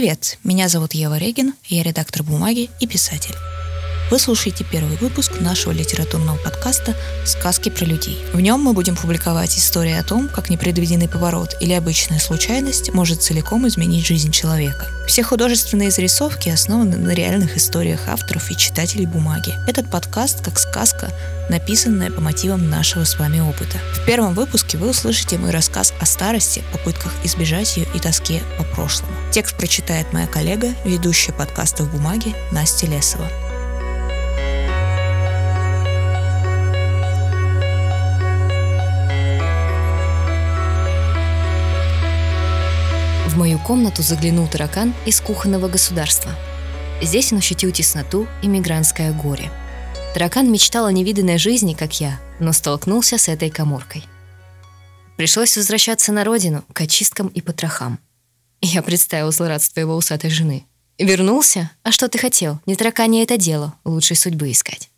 Привет, меня зовут Ева Регин, я редактор «Бумаги» и писатель. Вы слушаете первый выпуск нашего литературного подкаста «Сказки про людей». В нем мы будем публиковать истории о том, как непредвиденный поворот или обычная случайность может целиком изменить жизнь человека. Все художественные зарисовки основаны на реальных историях авторов и читателей бумаги. Этот подкаст как сказка, написанная по мотивам нашего с вами опыта. В первом выпуске вы услышите мой рассказ о старости, попытках избежать ее и тоске по прошлому. Текст прочитает моя коллега, ведущая подкастов бумаги Настя Лесова. Мою комнату заглянул таракан из кухонного государства. Здесь он ощутил тесноту и мигрантское горе. Таракан мечтал о невиданной жизни, как я, но столкнулся с этой коморкой. Пришлось возвращаться на родину, к очисткам и потрохам. Я представил злорадство его усатой жены. «Вернулся? А что ты хотел? Не таракане это дело, лучшей судьбы искать».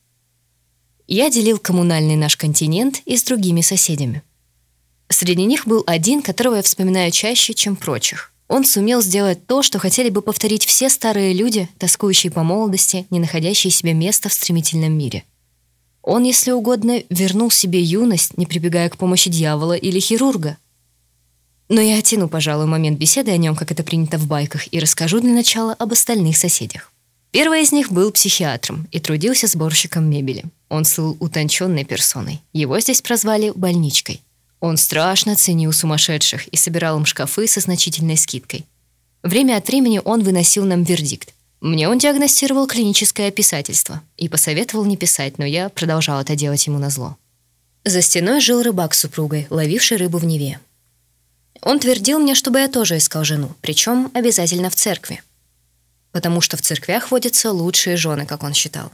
Я делил коммунальный наш континент и с другими соседями – Среди них был один, которого я вспоминаю чаще, чем прочих. Он сумел сделать то, что хотели бы повторить все старые люди, тоскующие по молодости, не находящие себе места в стремительном мире. Он, если угодно, вернул себе юность, не прибегая к помощи дьявола или хирурга. Но я оттяну, пожалуй, момент беседы о нем, как это принято в байках, и расскажу для начала об остальных соседях. Первый из них был психиатром и трудился сборщиком мебели. Он был утонченной персоной. Его здесь прозвали «больничкой». Он страшно ценил сумасшедших и собирал им шкафы со значительной скидкой. Время от времени он выносил нам вердикт. Мне он диагностировал клиническое писательство и посоветовал не писать, но я продолжал это делать ему назло. За стеной жил рыбак с супругой, ловивший рыбу в Неве. Он твердил мне, чтобы я тоже искал жену, причем обязательно в церкви. Потому что в церквях водятся лучшие жены, как он считал.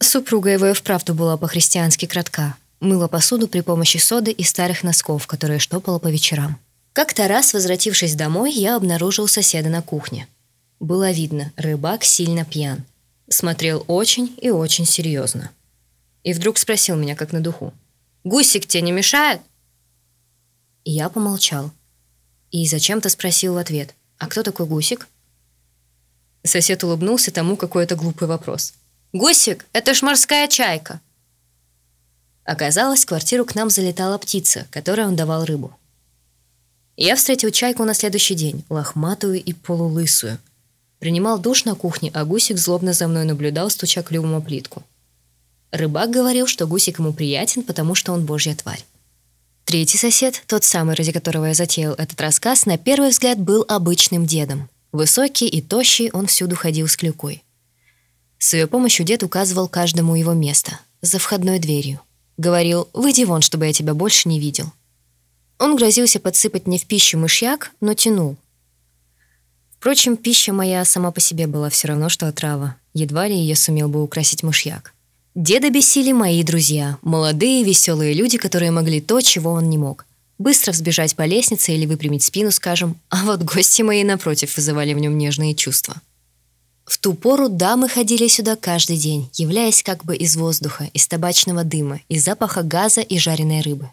Супруга его и вправду была по-христиански кратка, Мыла посуду при помощи соды и старых носков, которые штопала по вечерам. Как-то раз, возвратившись домой, я обнаружил соседа на кухне. Было видно, рыбак сильно пьян. Смотрел очень и очень серьезно. И вдруг спросил меня, как на духу. «Гусик тебе не мешает?» И я помолчал. И зачем-то спросил в ответ. «А кто такой Гусик?» Сосед улыбнулся тому какой-то глупый вопрос. «Гусик, это ж морская чайка!» Оказалось, в квартиру к нам залетала птица, которой он давал рыбу. Я встретил чайку на следующий день, лохматую и полулысую. Принимал душ на кухне, а гусик злобно за мной наблюдал, стуча клювом о плитку. Рыбак говорил, что гусик ему приятен, потому что он божья тварь. Третий сосед, тот самый, ради которого я затеял этот рассказ, на первый взгляд был обычным дедом. Высокий и тощий, он всюду ходил с клюкой. С ее помощью дед указывал каждому его место, за входной дверью. Говорил, выйди вон, чтобы я тебя больше не видел. Он грозился подсыпать мне в пищу мышьяк, но тянул. Впрочем, пища моя сама по себе была все равно, что отрава. Едва ли ее сумел бы украсить мышьяк. Деда бесили мои друзья, молодые веселые люди, которые могли то, чего он не мог. Быстро взбежать по лестнице или выпрямить спину, скажем, а вот гости мои, напротив, вызывали в нем нежные чувства. В ту пору дамы ходили сюда каждый день, являясь как бы из воздуха, из табачного дыма, из запаха газа и жареной рыбы.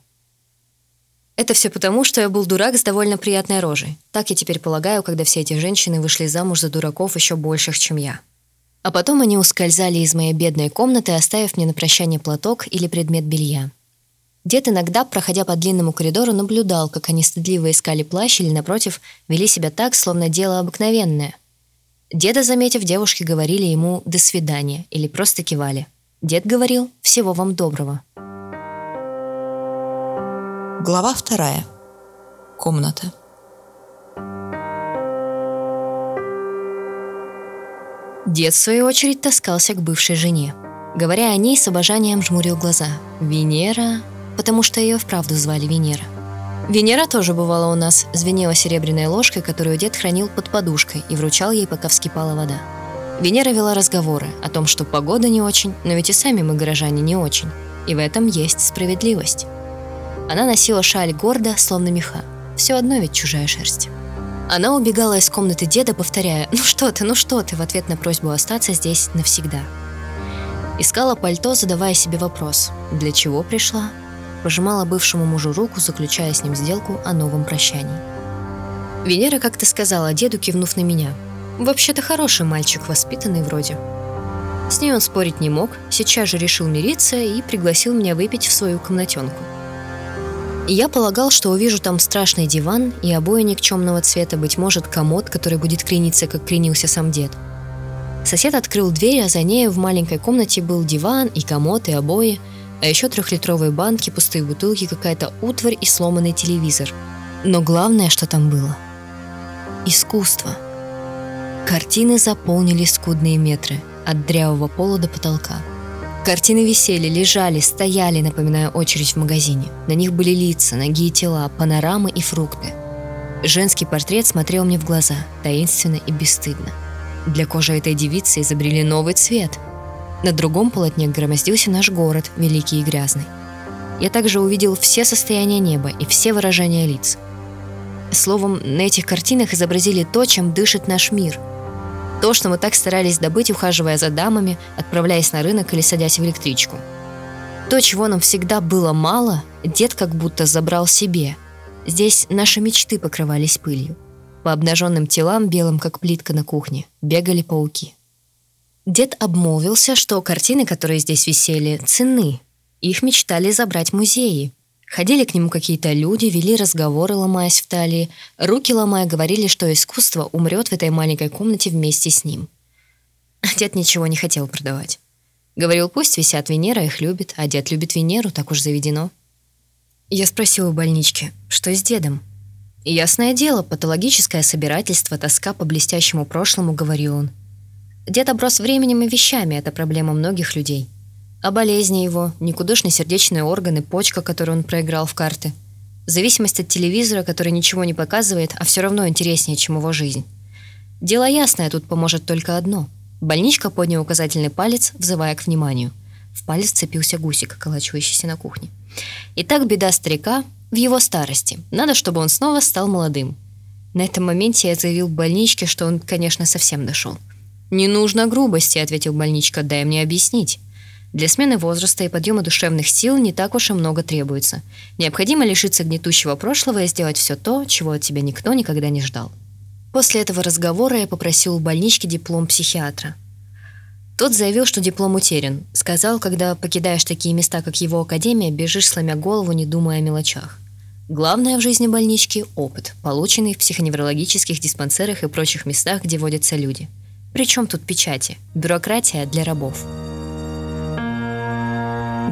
Это все потому, что я был дурак с довольно приятной рожей. Так я теперь полагаю, когда все эти женщины вышли замуж за дураков еще больших, чем я. А потом они ускользали из моей бедной комнаты, оставив мне на прощание платок или предмет белья. Дед иногда, проходя по длинному коридору, наблюдал, как они стыдливо искали плащ или, напротив, вели себя так, словно дело обыкновенное — Деда, заметив, девушки говорили ему «до свидания» или просто кивали. Дед говорил «всего вам доброго». Глава вторая. Комната. Дед, в свою очередь, таскался к бывшей жене. Говоря о ней, с обожанием жмурил глаза. Венера, потому что ее вправду звали Венера – Венера тоже бывала у нас, звенела серебряной ложкой, которую дед хранил под подушкой и вручал ей, пока вскипала вода. Венера вела разговоры о том, что погода не очень, но ведь и сами мы горожане не очень. И в этом есть справедливость. Она носила шаль гордо, словно меха. Все одно ведь чужая шерсть. Она убегала из комнаты деда, повторяя «Ну что ты, ну что ты?» в ответ на просьбу остаться здесь навсегда. Искала пальто, задавая себе вопрос «Для чего пришла? Пожимала бывшему мужу руку, заключая с ним сделку о новом прощании. Венера как-то сказала деду, кивнув на меня. «Вообще-то хороший мальчик, воспитанный вроде». С ней он спорить не мог, сейчас же решил мириться и пригласил меня выпить в свою комнатенку. Я полагал, что увижу там страшный диван и обои никчемного цвета, быть может, комод, который будет крениться, как кренился сам дед. Сосед открыл дверь, а за ней в маленькой комнате был диван и комод и обои, а еще трехлитровые банки, пустые бутылки, какая-то утварь и сломанный телевизор. Но главное, что там было – искусство. Картины заполнили скудные метры – от дрявого пола до потолка. Картины висели, лежали, стояли, напоминая очередь в магазине. На них были лица, ноги и тела, панорамы и фрукты. Женский портрет смотрел мне в глаза, таинственно и бесстыдно. Для кожи этой девицы изобрели новый цвет. На другом полотне громоздился наш город, великий и грязный. Я также увидел все состояния неба и все выражения лиц. Словом, на этих картинах изобразили то, чем дышит наш мир – то, что мы так старались добыть, ухаживая за дамами, отправляясь на рынок или садясь в электричку. То, чего нам всегда было мало, дед как будто забрал себе. Здесь наши мечты покрывались пылью. По обнаженным телам, белым как плитка на кухне, бегали пауки. Дед обмолвился, что картины, которые здесь висели, ценны. Их мечтали забрать музеи, Ходили к нему какие-то люди, вели разговоры, ломаясь в талии, руки ломая, говорили, что искусство умрет в этой маленькой комнате вместе с ним. Дед ничего не хотел продавать. Говорил, пусть висят Венера, их любит, а дед любит Венеру, так уж заведено. Я спросила у больнички, что с дедом? Ясное дело, патологическое собирательство, тоска по блестящему прошлому, говорил он. Дед оброс временем и вещами, это проблема многих людей – о болезни его, никудышные сердечные органы, почка, которую он проиграл в карты. Зависимость от телевизора, который ничего не показывает, а все равно интереснее, чем его жизнь. Дело ясное, тут поможет только одно. Больничка поднял указательный палец, взывая к вниманию. В палец цепился гусик, колачивающийся на кухне. Итак, беда старика в его старости. Надо, чтобы он снова стал молодым. На этом моменте я заявил больничке, что он, конечно, совсем дошел. «Не нужно грубости», — ответил больничка, — «дай мне объяснить». Для смены возраста и подъема душевных сил не так уж и много требуется. Необходимо лишиться гнетущего прошлого и сделать все то, чего от тебя никто никогда не ждал. После этого разговора я попросил у больнички диплом психиатра. Тот заявил, что диплом утерян. Сказал, когда покидаешь такие места, как его академия, бежишь, сломя голову, не думая о мелочах. Главное в жизни больнички – опыт, полученный в психоневрологических диспансерах и прочих местах, где водятся люди. Причем тут печати? Бюрократия для рабов.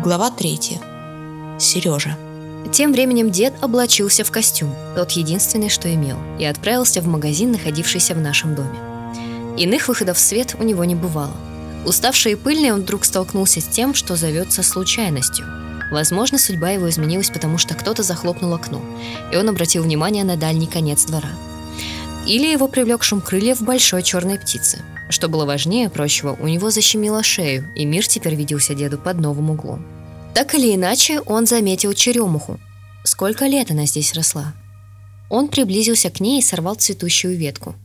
Глава 3. Сережа. Тем временем дед облачился в костюм, тот единственный, что имел, и отправился в магазин, находившийся в нашем доме. Иных выходов в свет у него не бывало. Уставший и пыльный, он вдруг столкнулся с тем, что зовется случайностью. Возможно, судьба его изменилась, потому что кто-то захлопнул окно, и он обратил внимание на дальний конец двора. Или его привлек шум крыльев большой черной птицы – что было важнее прочего, у него защемило шею, и мир теперь виделся деду под новым углом. Так или иначе, он заметил черемуху. Сколько лет она здесь росла? Он приблизился к ней и сорвал цветущую ветку.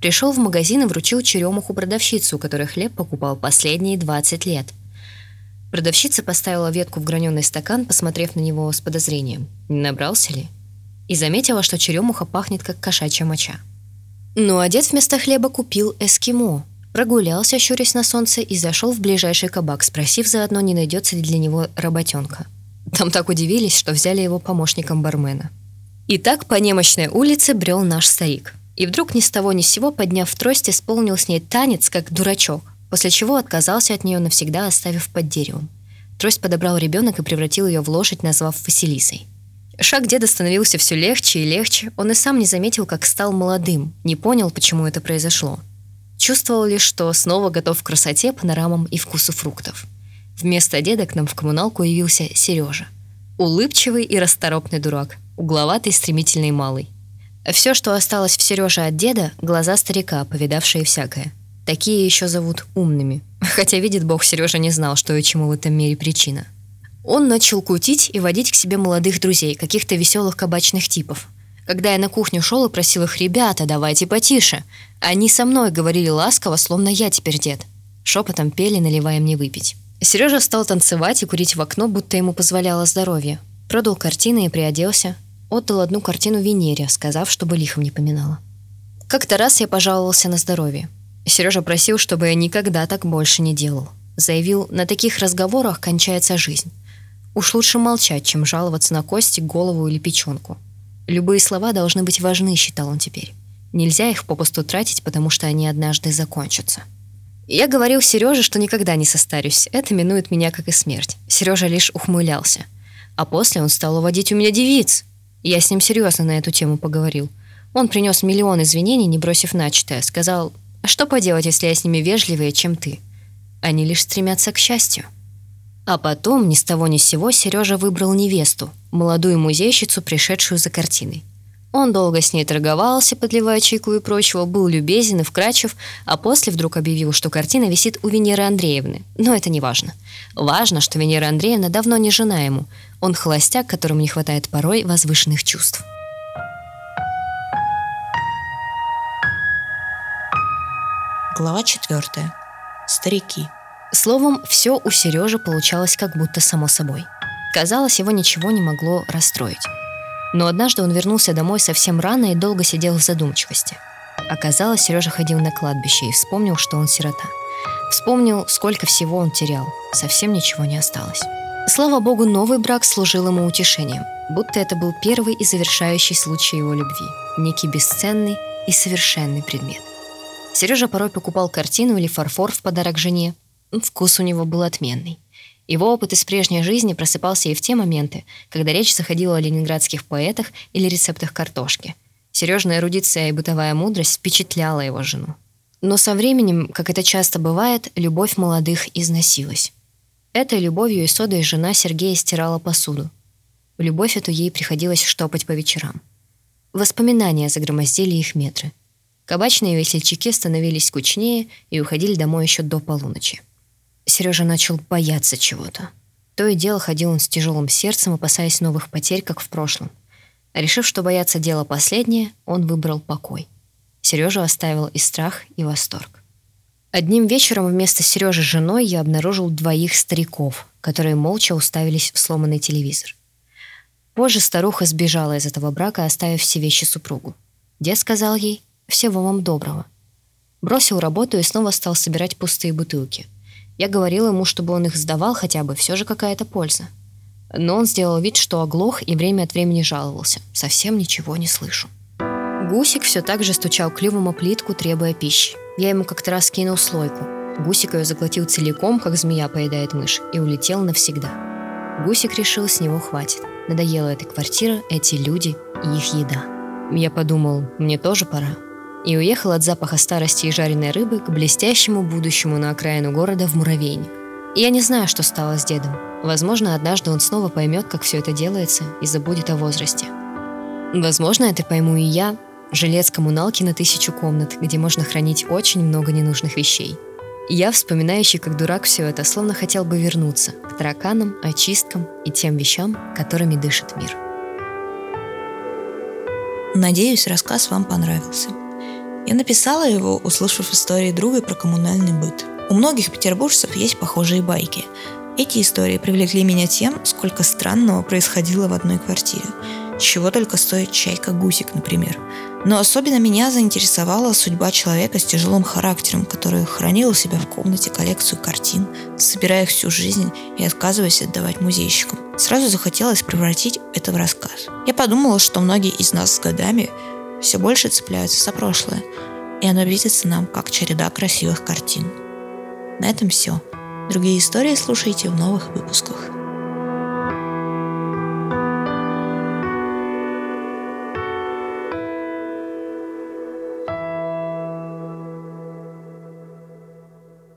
Пришел в магазин и вручил черемуху продавщицу, которая хлеб покупал последние 20 лет. Продавщица поставила ветку в граненый стакан, посмотрев на него с подозрением. Не набрался ли? И заметила, что черемуха пахнет, как кошачья моча. А дед вместо хлеба купил эскимо. Прогулялся, щурясь на солнце, и зашел в ближайший кабак, спросив заодно, не найдется ли для него работенка. Там так удивились, что взяли его помощником бармена. И так по немощной улице брел наш старик. И вдруг ни с того ни с сего, подняв трость, исполнил с ней танец, как дурачок, после чего отказался от нее навсегда, оставив под деревом. Трость подобрал ребенок и превратил ее в лошадь, назвав Василисой. Шаг деда становился все легче и легче. Он и сам не заметил, как стал молодым, не понял, почему это произошло. Чувствовал лишь, что снова готов к красоте, панорамам и вкусу фруктов. Вместо деда к нам в коммуналку явился Сережа. Улыбчивый и расторопный дурак, угловатый, стремительный малый. Все, что осталось в Сереже от деда, глаза старика, повидавшие всякое. Такие еще зовут умными. Хотя, видит Бог, Сережа не знал, что и чему в этом мире причина. Он начал кутить и водить к себе молодых друзей, каких-то веселых кабачных типов. Когда я на кухню шел и просил их, «Ребята, давайте потише», они со мной говорили ласково, словно я теперь дед. Шепотом пели, наливая мне выпить. Сережа стал танцевать и курить в окно, будто ему позволяло здоровье. Продал картины и приоделся. отдал одну картину Венере, сказав, чтобы лихом не поминала. Как-то раз я пожаловался на здоровье. Сережа просил, чтобы я никогда так больше не делал. Заявил, на таких разговорах кончается жизнь. Уж лучше молчать, чем жаловаться на кости, голову или печенку. Любые слова должны быть важны, считал он теперь. Нельзя их попусту тратить, потому что они однажды закончатся. Я говорил Сереже, что никогда не состарюсь. Это минует меня, как и смерть. Сережа лишь ухмылялся. А после он стал уводить у меня девиц. Я с ним серьезно на эту тему поговорил. Он принес миллион извинений, не бросив начатое. Сказал, а что поделать, если я с ними вежливее, чем ты? Они лишь стремятся к счастью. А потом, ни с того ни с сего, Сережа выбрал невесту, молодую музейщицу, пришедшую за картиной. Он долго с ней торговался, подливая чайку и прочего, был любезен и вкрачив, а после вдруг объявил, что картина висит у Венеры Андреевны. Но это не важно. Важно, что Венера Андреевна давно не жена ему. Он холостяк, которому не хватает порой возвышенных чувств. Глава четвертая. Старики. Словом, все у Сережи получалось как будто само собой. Казалось, его ничего не могло расстроить. Но однажды он вернулся домой совсем рано и долго сидел в задумчивости. Оказалось, Сережа ходил на кладбище и вспомнил, что он сирота. Вспомнил, сколько всего он терял. Совсем ничего не осталось. Слава богу, новый брак служил ему утешением, будто это был первый и завершающий случай его любви, некий бесценный и совершенный предмет. Сережа порой покупал картину или фарфор в подарок жене. Вкус у него был отменный. Его опыт из прежней жизни просыпался и в те моменты, когда речь заходила о ленинградских поэтах или рецептах картошки. Сережная эрудиция и бытовая мудрость впечатляла его жену. Но со временем, как это часто бывает, любовь молодых износилась. Этой любовью и содой жена Сергея стирала посуду. Любовь эту ей приходилось штопать по вечерам. Воспоминания загромоздили их метры. Кабачные весельчаки становились скучнее и уходили домой еще до полуночи. Сережа начал бояться чего-то. То и дело ходил он с тяжелым сердцем, опасаясь новых потерь, как в прошлом. Решив, что бояться дело последнее, он выбрал покой. Сережу оставил и страх, и восторг. Одним вечером вместо Сережи с женой я обнаружил двоих стариков, которые молча уставились в сломанный телевизор. Позже старуха сбежала из этого брака, оставив все вещи супругу. Дед сказал ей «Всего вам доброго». Бросил работу и снова стал собирать пустые бутылки. Я говорила ему, чтобы он их сдавал хотя бы, все же какая-то польза. Но он сделал вид, что оглох и время от времени жаловался. Совсем ничего не слышу. Гусик все так же стучал клювом о плитку, требуя пищи. Я ему как-то раз кинул слойку. Гусик ее заглотил целиком, как змея поедает мышь, и улетел навсегда. Гусик решил, с него хватит. Надоела эта квартира, эти люди и их еда. Я подумал, мне тоже пора и уехал от запаха старости и жареной рыбы к блестящему будущему на окраину города в муравейник. И я не знаю, что стало с дедом. Возможно, однажды он снова поймет, как все это делается, и забудет о возрасте. Возможно, это пойму и я, жилец коммуналки на тысячу комнат, где можно хранить очень много ненужных вещей. Я, вспоминающий как дурак все это, словно хотел бы вернуться к тараканам, очисткам и тем вещам, которыми дышит мир. Надеюсь, рассказ вам понравился. Я написала его, услышав истории друга про коммунальный быт. У многих петербуржцев есть похожие байки. Эти истории привлекли меня тем, сколько странного происходило в одной квартире. Чего только стоит чайка-гусик, например. Но особенно меня заинтересовала судьба человека с тяжелым характером, который хранил у себя в комнате коллекцию картин, собирая их всю жизнь и отказываясь отдавать музейщикам. Сразу захотелось превратить это в рассказ. Я подумала, что многие из нас с годами все больше цепляются за прошлое, и оно видится нам как череда красивых картин. На этом все. Другие истории слушайте в новых выпусках.